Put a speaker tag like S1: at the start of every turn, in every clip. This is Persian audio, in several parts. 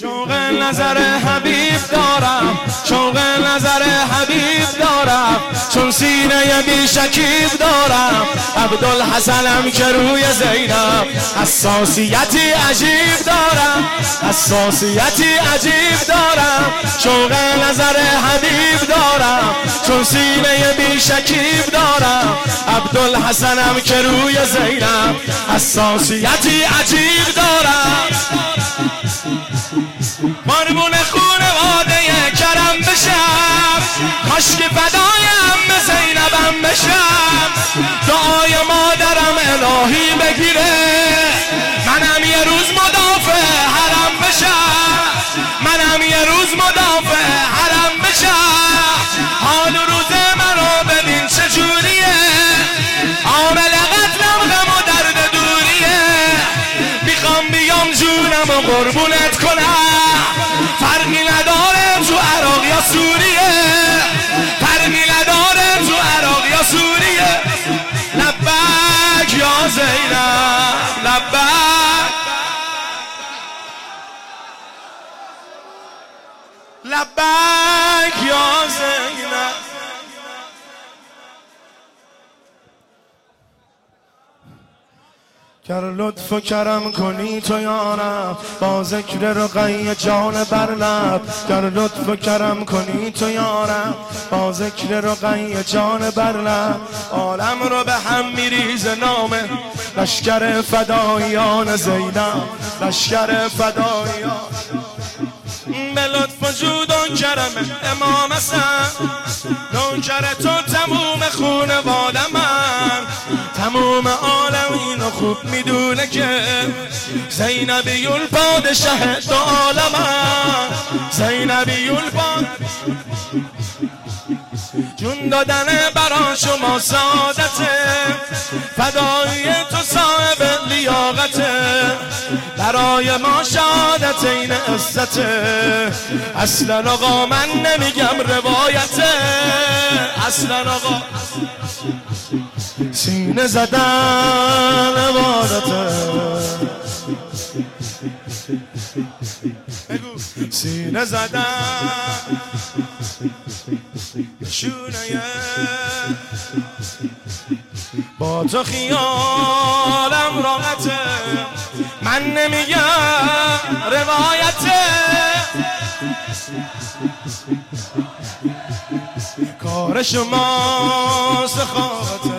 S1: شوق نظر حبیب دارم شوق نظر حبیب دارم چون سینه بی شکیب دارم. عبدالحسنم که روی زینب حساسیتی عجیب دارم حساسیتی عجیب دارم. شوق نظر حبیب دارم چون سینه بی شکیب دارم. عبدالحسنم که روی زینب حساسیتی عجیب دارم. مارمون خونواده کرم بشم کاش که فدایم به زینبم بشم دعای مادرم الهی بگیره منم یه روز مدافع حرم بشم منم یه روز مدافع حرم لبک یا زینب. گر لطف و کرم کنی تو یارم با ذکر رقی جان بر لب. گر لطف و کرم کنی تو یارم با ذکر رقی جان بر عالم رو به هم میریز نام لشکر فدایان زینب. لشکر فدایان. به لطف و جود و کرم امام حسن. نوکر تو تموم خونواده من تموم عالم اینو خوب می‌دونه که زینبیون پادشه دو عالم زینبیون پاد جون دادن برا شما سعادته. فدای برای ما شهادت این عزته. اصلا آقا من نمیگم روایته اصلا آقا. سینه زدن عبادته سینه زدن. شونه. با تو راحته من نمیگم روایته کار شما سخاوته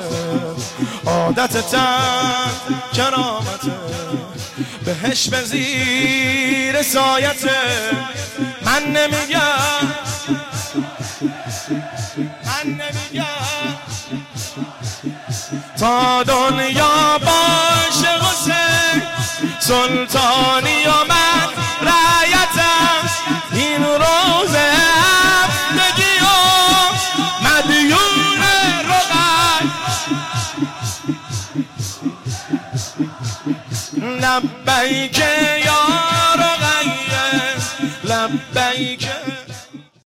S1: عادت تن کرامته بهش به زیر سایته من نمیگم. من نمیگم. تا دنیا حسین سلطانی و من رایتم این روز هفتگی و مدیون رقی لبیک یا رقیه لبیک